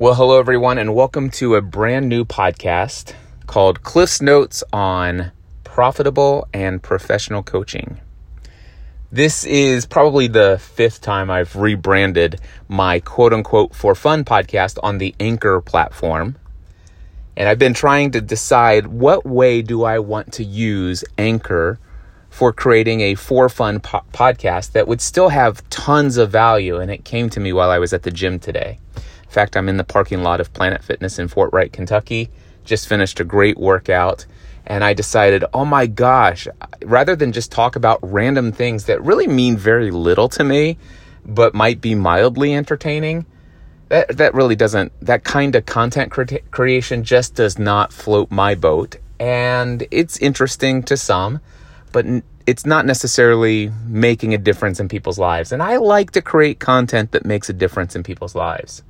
Well, hello, everyone, and welcome to a brand new podcast called Cliff's Notes on Profitable and Professional Coaching. This is probably the fifth time I've rebranded my quote unquote for fun podcast on the Anchor platform. And I've been trying to decide what way do I want to use Anchor for creating a for fun po- podcast that would still have tons of value. And it came to me while I was at the gym today. In fact, I'm in the parking lot of Planet Fitness in Fort Wright, Kentucky. Just finished a great workout. And I decided, oh my gosh, rather than just talk about random things that really mean very little to me, but might be mildly entertaining, that, that really doesn't, that kind of content cre- creation just does not float my boat. And it's interesting to some, but it's not necessarily making a difference in people's lives. And I like to create content that makes a difference in people's lives.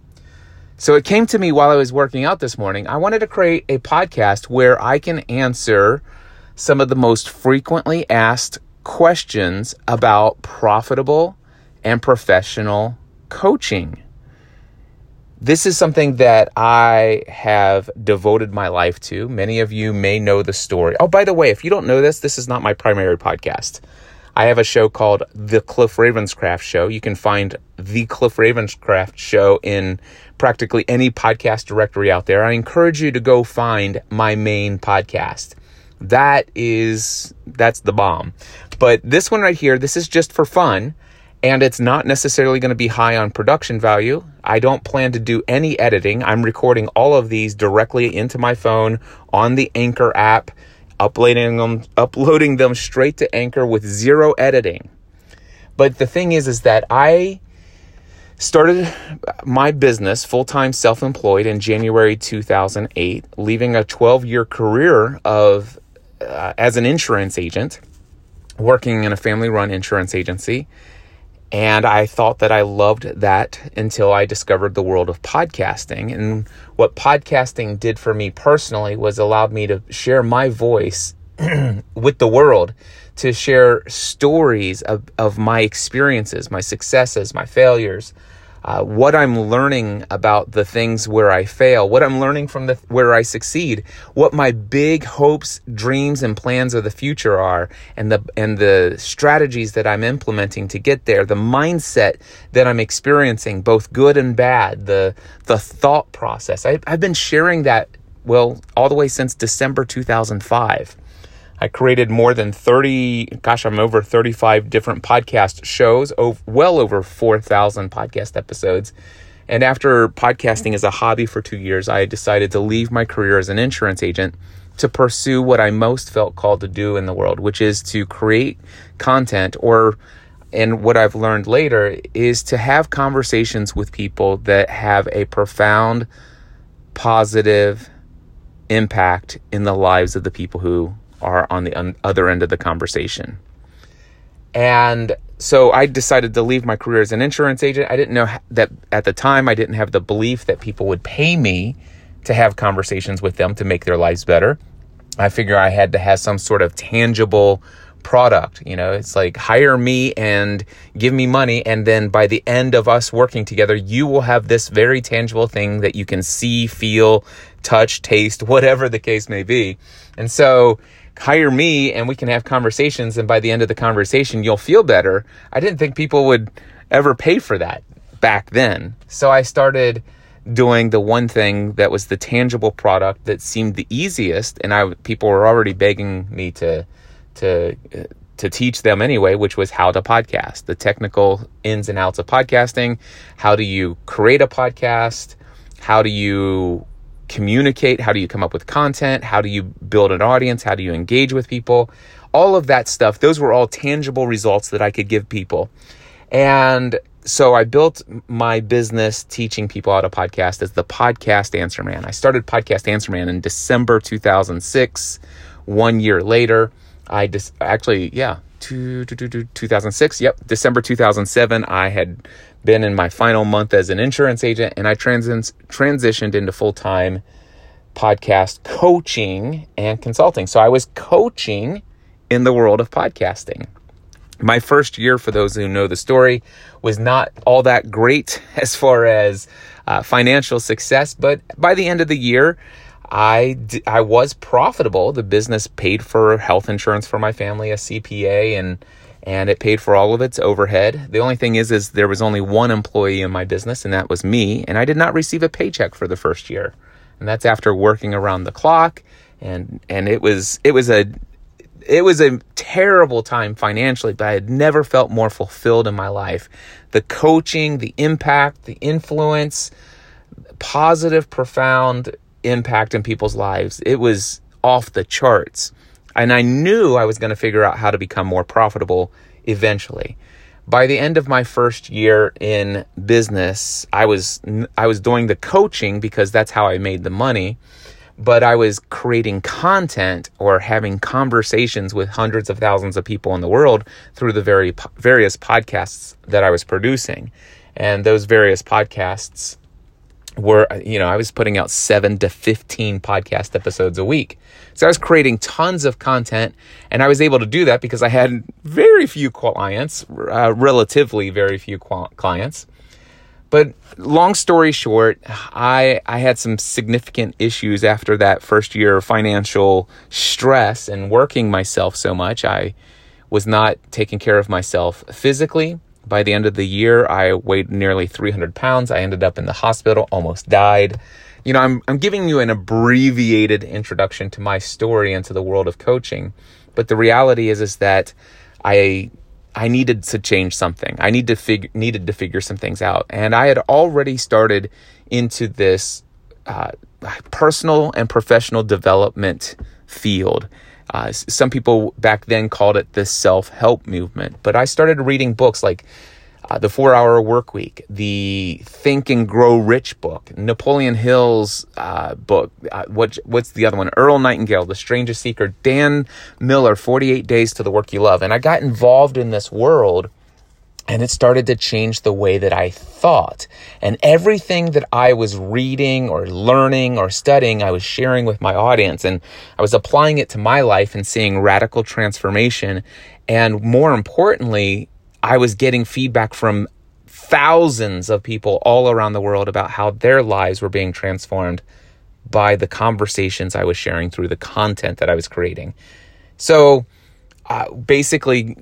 So it came to me while I was working out this morning. I wanted to create a podcast where I can answer some of the most frequently asked questions about profitable and professional coaching. This is something that I have devoted my life to. Many of you may know the story. Oh, by the way, if you don't know this, this is not my primary podcast. I have a show called The Cliff Ravenscraft Show. You can find The Cliff Ravenscraft Show in practically any podcast directory out there. I encourage you to go find my main podcast. That is, that's the bomb. But this one right here, this is just for fun and it's not necessarily going to be high on production value. I don't plan to do any editing. I'm recording all of these directly into my phone on the Anchor app uploading them uploading them straight to Anchor with zero editing. But the thing is is that I started my business full-time self-employed in January 2008, leaving a 12-year career of uh, as an insurance agent, working in a family-run insurance agency and I thought that I loved that until I discovered the world of podcasting. And what podcasting did for me personally was allowed me to share my voice with the world, to share stories of, of my experiences, my successes, my failures, uh, what I'm learning about the things where I fail, what I'm learning from the where I succeed, what my big hopes, dreams, and plans of the future are, and the and the strategies that I'm implementing to get there, the mindset that I'm experiencing, both good and bad, the the thought process. I, I've been sharing that well all the way since December 2005. I created more than 30, gosh, I'm over 35 different podcast shows, well over 4,000 podcast episodes. And after podcasting as a hobby for two years, I decided to leave my career as an insurance agent to pursue what I most felt called to do in the world, which is to create content or and what I've learned later is to have conversations with people that have a profound positive impact in the lives of the people who are on the other end of the conversation. And so I decided to leave my career as an insurance agent. I didn't know that at the time, I didn't have the belief that people would pay me to have conversations with them to make their lives better. I figure I had to have some sort of tangible product. You know, it's like hire me and give me money. And then by the end of us working together, you will have this very tangible thing that you can see, feel, touch, taste, whatever the case may be. And so hire me and we can have conversations and by the end of the conversation you'll feel better. I didn't think people would ever pay for that back then. So I started doing the one thing that was the tangible product that seemed the easiest and I people were already begging me to to to teach them anyway, which was how to podcast, the technical ins and outs of podcasting. How do you create a podcast? How do you communicate? How do you come up with content? How do you build an audience? How do you engage with people? All of that stuff, those were all tangible results that I could give people. And so I built my business teaching people how to podcast as the Podcast Answer Man. I started Podcast Answer Man in December 2006. One year later, I just actually, yeah, two, two, two, 2006. Yep, December 2007, I had been in my final month as an insurance agent and I trans- transitioned into full time podcast coaching and consulting. So I was coaching in the world of podcasting. My first year, for those who know the story, was not all that great as far as uh, financial success, but by the end of the year, I, d- I was profitable. The business paid for health insurance for my family, a CPA, and and it paid for all of its overhead. The only thing is, is there was only one employee in my business, and that was me. And I did not receive a paycheck for the first year, and that's after working around the clock. And and it was it was a it was a terrible time financially, but I had never felt more fulfilled in my life. The coaching, the impact, the influence, positive, profound impact in people's lives. It was off the charts. And I knew I was going to figure out how to become more profitable eventually. By the end of my first year in business, I was I was doing the coaching because that's how I made the money, but I was creating content or having conversations with hundreds of thousands of people in the world through the very various podcasts that I was producing. And those various podcasts were, you know, I was putting out seven to 15 podcast episodes a week. So I was creating tons of content and I was able to do that because I had very few clients, uh, relatively very few clients. But long story short, I, I had some significant issues after that first year of financial stress and working myself so much. I was not taking care of myself physically by the end of the year, I weighed nearly 300 pounds. I ended up in the hospital, almost died. You know, I'm, I'm giving you an abbreviated introduction to my story into the world of coaching. But the reality is, is that I, I needed to change something. I need to fig- needed to figure some things out. And I had already started into this uh, personal and professional development field. Uh, some people back then called it the self help movement, but I started reading books like uh, The Four Hour Work Week, the Think and Grow Rich book, Napoleon Hill's uh, book. Uh, what, what's the other one? Earl Nightingale, The Strangest Secret, Dan Miller, 48 Days to the Work You Love. And I got involved in this world and it started to change the way that I thought. And everything that I was reading or learning or studying, I was sharing with my audience. And I was applying it to my life and seeing radical transformation. And more importantly, I was getting feedback from thousands of people all around the world about how their lives were being transformed by the conversations I was sharing through the content that I was creating. So, basically,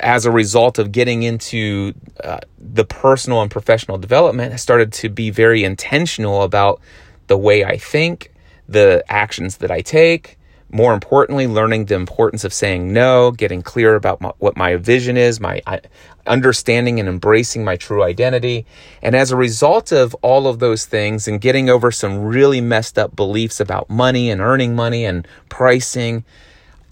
as a result of getting into uh, the personal and professional development, I started to be very intentional about the way I think, the actions that I take. More importantly, learning the importance of saying no, getting clear about my, what my vision is, my understanding and embracing my true identity. And as a result of all of those things and getting over some really messed up beliefs about money and earning money and pricing,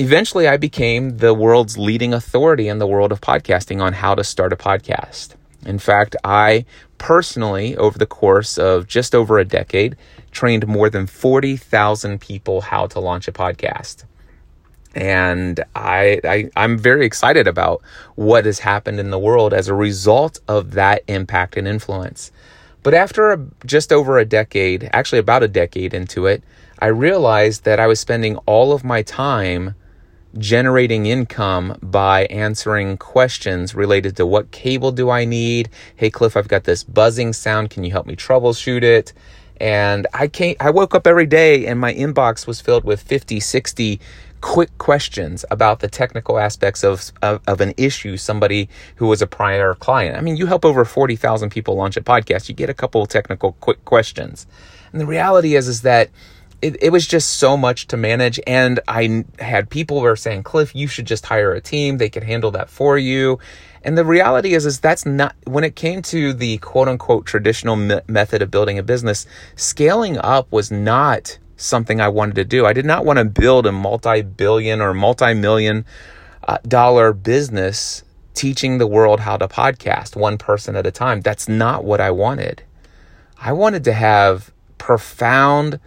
eventually I became the world's leading authority in the world of podcasting on how to start a podcast. In fact, I personally, over the course of just over a decade, trained more than 40,000 people how to launch a podcast. And I, I, I'm very excited about what has happened in the world as a result of that impact and influence. But after a, just over a decade, actually about a decade into it, I realized that I was spending all of my time generating income by answering questions related to what cable do I need? Hey Cliff, I've got this buzzing sound. Can you help me troubleshoot it? And I came, I woke up every day and my inbox was filled with 50, 60 quick questions about the technical aspects of, of, of an issue somebody who was a prior client. I mean, you help over 40,000 people launch a podcast. You get a couple technical quick questions. And the reality is, is that it, it was just so much to manage. And I had people were saying, Cliff, you should just hire a team. They could handle that for you. And the reality is, is that's not, when it came to the quote unquote traditional me- method of building a business, scaling up was not something I wanted to do. I did not want to build a multi billion or multi million uh, dollar business teaching the world how to podcast one person at a time. That's not what I wanted. I wanted to have profound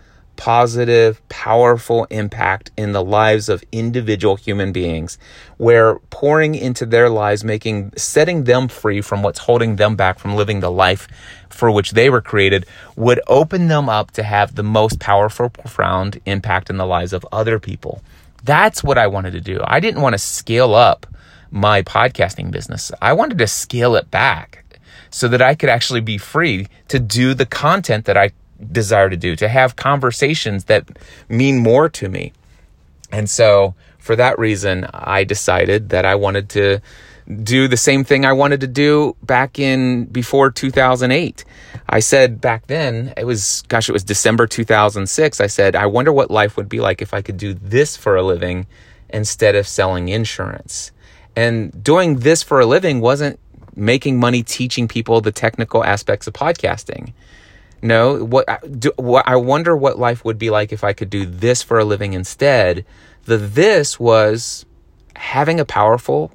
positive, powerful impact in the lives of individual human beings, where pouring into their lives, making, setting them free from what's holding them back from living the life for which they were created would open them up to have the most powerful, profound impact in the lives of other people. That's what I wanted to do. I didn't want to scale up my podcasting business. I wanted to scale it back so that I could actually be free to do the content that I desire to do, to have conversations that mean more to me. And so, for that reason, I decided that I wanted to do the same thing I wanted to do back in before 2008. I said back then, it was, gosh, it was December 2006. I said, I wonder what life would be like if I could do this for a living instead of selling insurance. And doing this for a living wasn't making money teaching people the technical aspects of podcasting. No, what, do, what I wonder what life would be like if I could do this for a living instead. The this was having a powerful,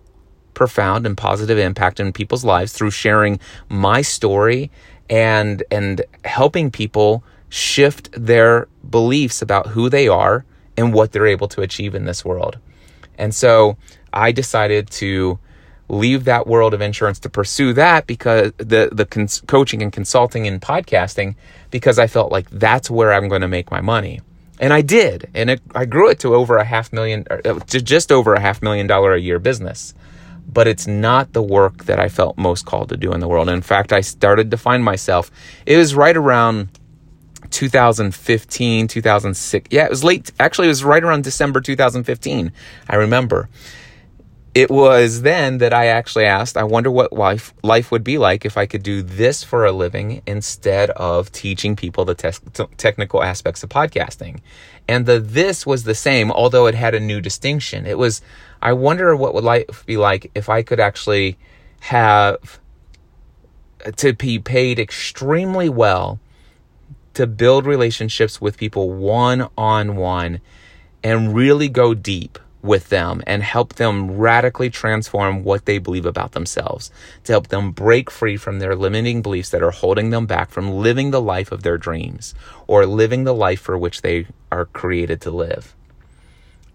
profound, and positive impact in people's lives through sharing my story and and helping people shift their beliefs about who they are and what they're able to achieve in this world. And so I decided to leave that world of insurance to pursue that because the the cons- coaching and consulting and podcasting because I felt like that's where I'm going to make my money. And I did. And it, I grew it to over a half million uh, to just over a half million dollar a year business. But it's not the work that I felt most called to do in the world. In fact, I started to find myself. It was right around 2015, 2006. Yeah, it was late. Actually, it was right around December 2015. I remember it was then that I actually asked, I wonder what life life would be like if I could do this for a living instead of teaching people the te- technical aspects of podcasting. And the this was the same, although it had a new distinction. It was, I wonder what would life be like if I could actually have to be paid extremely well to build relationships with people one on one and really go deep with them and help them radically transform what they believe about themselves, to help them break free from their limiting beliefs that are holding them back from living the life of their dreams or living the life for which they are created to live.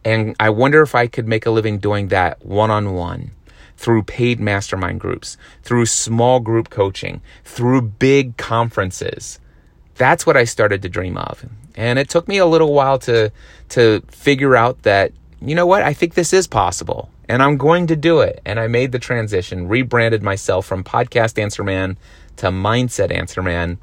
And I wonder if I could make a living doing that one on one through paid mastermind groups, through small group coaching, through big conferences. That's what I started to dream of. And it took me a little while to to figure out that you know what? I think this is possible and I'm going to do it. And I made the transition, rebranded myself from Podcast Answer Man to Mindset Answer Man.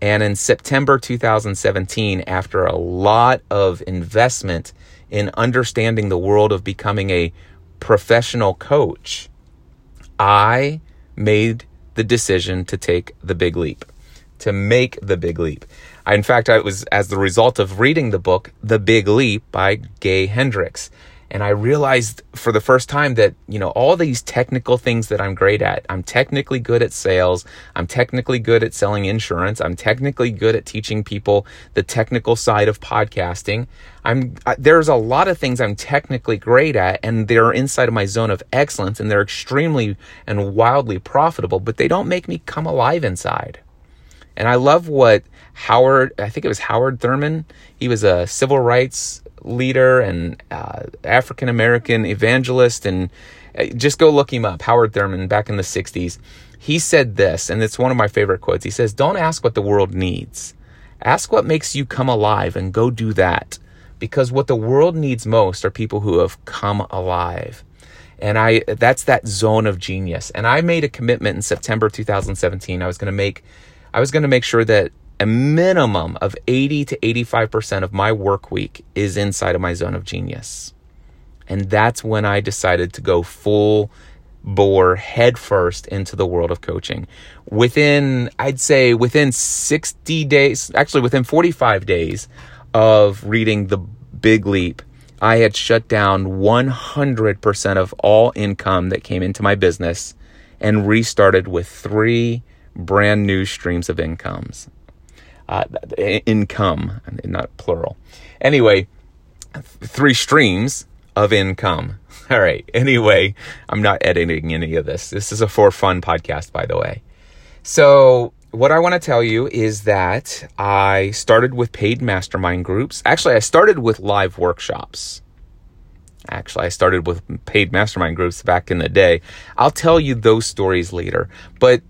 And in September 2017, after a lot of investment in understanding the world of becoming a professional coach, I made the decision to take the big leap, to make the big leap. I, in fact, I was as the result of reading the book The Big Leap by Gay Hendricks. And I realized for the first time that, you know, all these technical things that I'm great at. I'm technically good at sales. I'm technically good at selling insurance. I'm technically good at teaching people the technical side of podcasting. I'm, I, there's a lot of things I'm technically great at and they're inside of my zone of excellence and they're extremely and wildly profitable, but they don't make me come alive inside. And I love what Howard, I think it was Howard Thurman, he was a civil rights leader and uh, African American evangelist. And uh, just go look him up, Howard Thurman, back in the 60s. He said this, and it's one of my favorite quotes. He says, Don't ask what the world needs, ask what makes you come alive and go do that. Because what the world needs most are people who have come alive and I that's that zone of genius. And I made a commitment in September 2017. I was going to make I was going to make sure that a minimum of 80 to 85% of my work week is inside of my zone of genius. And that's when I decided to go full bore headfirst into the world of coaching. Within, I'd say within 60 days, actually within 45 days of reading The Big Leap, I had shut down 100% of all income that came into my business and restarted with three brand new streams of incomes uh, income, not plural. Anyway, three streams of income. All right. Anyway, I'm not editing any of this. This is a for fun podcast, by the way. So, what I want to tell you is that I started with paid mastermind groups. Actually, I started with live workshops. Actually, I started with paid mastermind groups back in the day. I'll tell you those stories later. But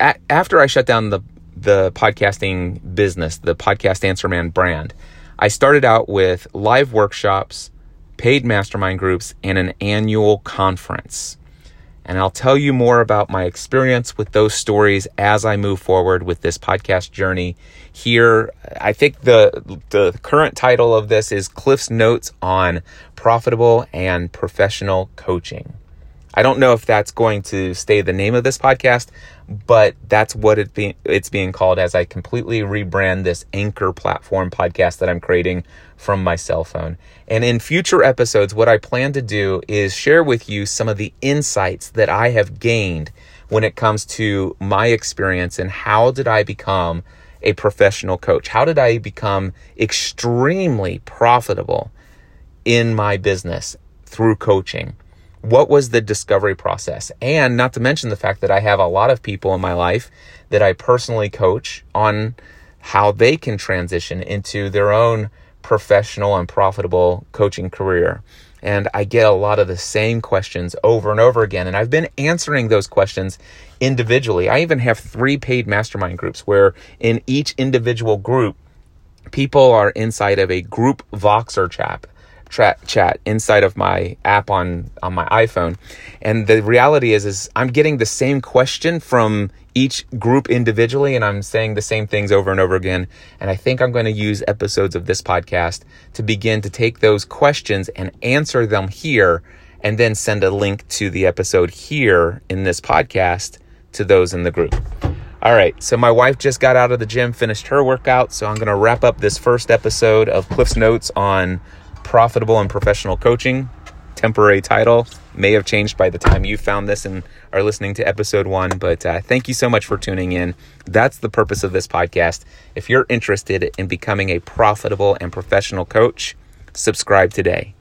after I shut down the the podcasting business, the Podcast Answer Man brand, I started out with live workshops, paid mastermind groups, and an annual conference. And I'll tell you more about my experience with those stories as I move forward with this podcast journey. Here, I think the the current title of this is Cliff's Notes on Profitable and Professional Coaching. I don't know if that's going to stay the name of this podcast, but that's what it be, it's being called as I completely rebrand this Anchor platform podcast that I'm creating from my cell phone. And in future episodes, what I plan to do is share with you some of the insights that I have gained when it comes to my experience and how did I become a professional coach? How did I become extremely profitable in my business through coaching? What was the discovery process? And not to mention the fact that I have a lot of people in my life that I personally coach on how they can transition into their own professional and profitable coaching career. And I get a lot of the same questions over and over again. And I've been answering those questions individually. I even have three paid mastermind groups where in each individual group, people are inside of a group Voxer chat chat chat inside of my app on on my iPhone. And the reality is is I'm getting the same question from each group individually and I'm saying the same things over and over again. And I think I'm going to use episodes of this podcast to begin to take those questions and answer them here and then send a link to the episode here in this podcast to those in the group. All right, so my wife just got out of the gym, finished her workout, so I'm going to wrap up this first episode of Cliff's Notes on profitable and professional coaching. Temporary title may have changed by the time you found this and are listening to episode one, but uh, thank you so much for tuning in. That's the purpose of this podcast. If you're interested in becoming a profitable and professional coach, subscribe today.